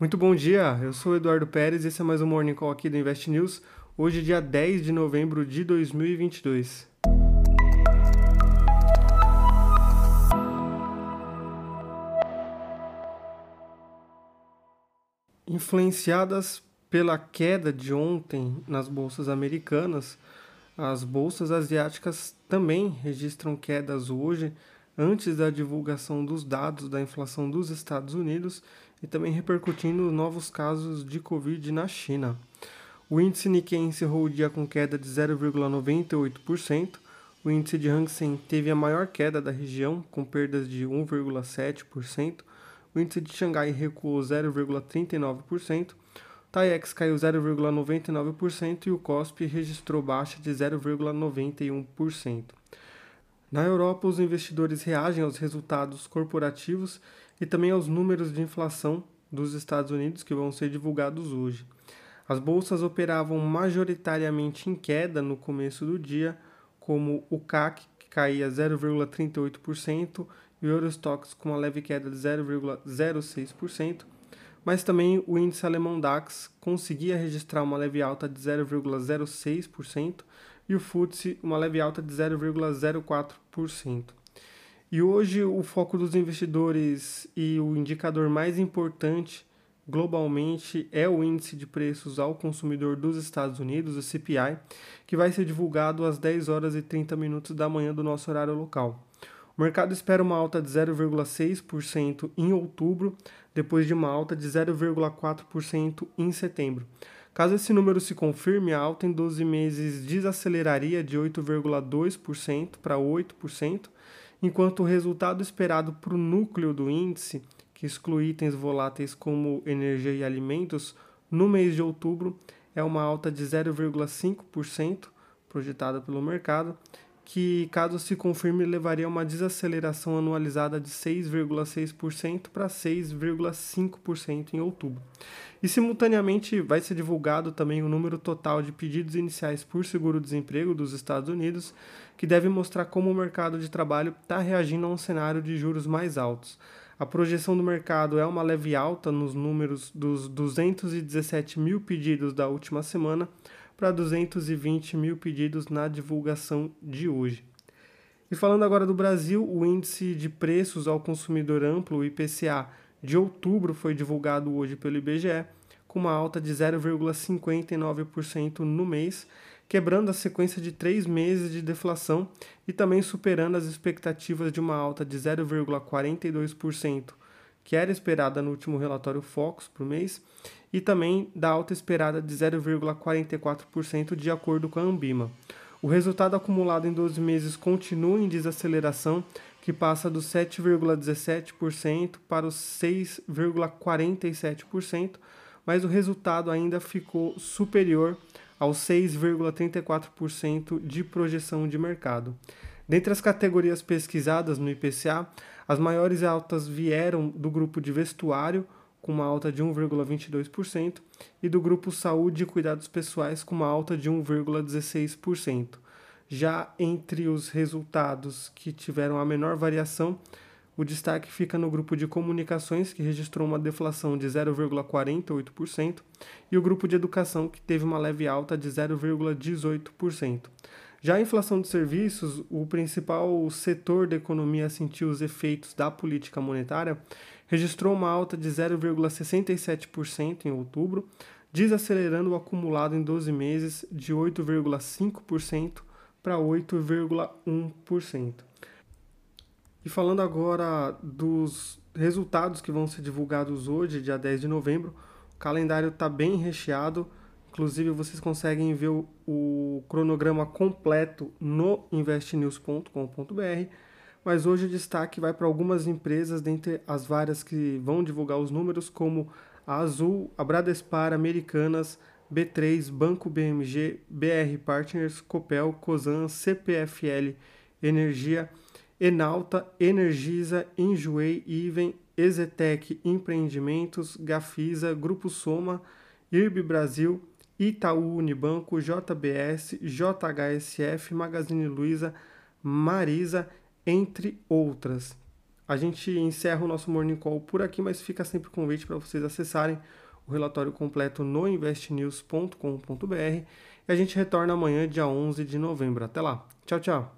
Muito bom dia, eu sou Eduardo Pérez e esse é mais um Morning Call aqui do Invest News. Hoje, dia 10 de novembro de 2022. Influenciadas pela queda de ontem nas bolsas americanas, as bolsas asiáticas também registram quedas hoje, antes da divulgação dos dados da inflação dos Estados Unidos e também repercutindo novos casos de Covid na China. O índice Nikkei encerrou o dia com queda de 0,98%. O índice de Hang Seng teve a maior queda da região, com perdas de 1,7%. O índice de Xangai recuou 0,39%. O TAIEX caiu 0,99% e o COSP registrou baixa de 0,91%. Na Europa, os investidores reagem aos resultados corporativos e também aos números de inflação dos Estados Unidos que vão ser divulgados hoje. As bolsas operavam majoritariamente em queda no começo do dia, como o CAC, que caía 0,38%, e o Eurostox com uma leve queda de 0,06%, mas também o índice alemão DAX conseguia registrar uma leve alta de 0,06% e o FTSE uma leve alta de 0,04%. E hoje o foco dos investidores e o indicador mais importante globalmente é o índice de preços ao consumidor dos Estados Unidos, o CPI, que vai ser divulgado às 10 horas e 30 minutos da manhã do nosso horário local. O mercado espera uma alta de 0,6% em outubro, depois de uma alta de 0,4% em setembro. Caso esse número se confirme, a alta em 12 meses desaceleraria de 8,2% para 8%, enquanto o resultado esperado para o núcleo do índice, que exclui itens voláteis como energia e alimentos, no mês de outubro é uma alta de 0,5% projetada pelo mercado, que, caso se confirme, levaria a uma desaceleração anualizada de 6,6% para 6,5% em outubro. E, simultaneamente, vai ser divulgado também o número total de pedidos iniciais por seguro-desemprego dos Estados Unidos, que deve mostrar como o mercado de trabalho está reagindo a um cenário de juros mais altos. A projeção do mercado é uma leve alta nos números dos 217 mil pedidos da última semana, para 220 mil pedidos na divulgação de hoje. E falando agora do Brasil, o índice de preços ao consumidor amplo, o IPCA, de outubro foi divulgado hoje pelo IBGE, com uma alta de 0,59% no mês, quebrando a sequência de três meses de deflação e também superando as expectativas de uma alta de 0,42%, que era esperada no último relatório Focus por mês, e também da alta esperada de 0,44% de acordo com a Ambima. O resultado acumulado em 12 meses continua em desaceleração, que passa dos 7,17% para os 6,47%, mas o resultado ainda ficou superior aos 6,34% de projeção de mercado. Dentre as categorias pesquisadas no IPCA, as maiores altas vieram do grupo de vestuário, com uma alta de 1,22%, e do grupo Saúde e Cuidados Pessoais, com uma alta de 1,16%. Já entre os resultados que tiveram a menor variação, o destaque fica no grupo de comunicações, que registrou uma deflação de 0,48%, e o grupo de educação, que teve uma leve alta de 0,18%. Já a inflação de serviços, o principal setor da economia sentiu os efeitos da política monetária, registrou uma alta de 0,67% em outubro, desacelerando o acumulado em 12 meses de 8,5% para 8,1%. E falando agora dos resultados que vão ser divulgados hoje, dia 10 de novembro, o calendário está bem recheado Inclusive, vocês conseguem ver o, o cronograma completo no investnews.com.br. Mas hoje o destaque vai para algumas empresas, dentre as várias que vão divulgar os números, como a Azul, a Bradespar, Americanas, B3, Banco BMG, BR Partners, Copel, Cosan, CPFL, Energia, Enalta, Energisa, Enjoei, Iven, Ezetec Empreendimentos, Gafisa, Grupo Soma, IRB Brasil, Itaú Unibanco, JBS, JHSF, Magazine Luiza, Marisa, entre outras. A gente encerra o nosso Morning Call por aqui, mas fica sempre o convite para vocês acessarem o relatório completo no investnews.com.br e a gente retorna amanhã, dia 11 de novembro. Até lá. Tchau, tchau.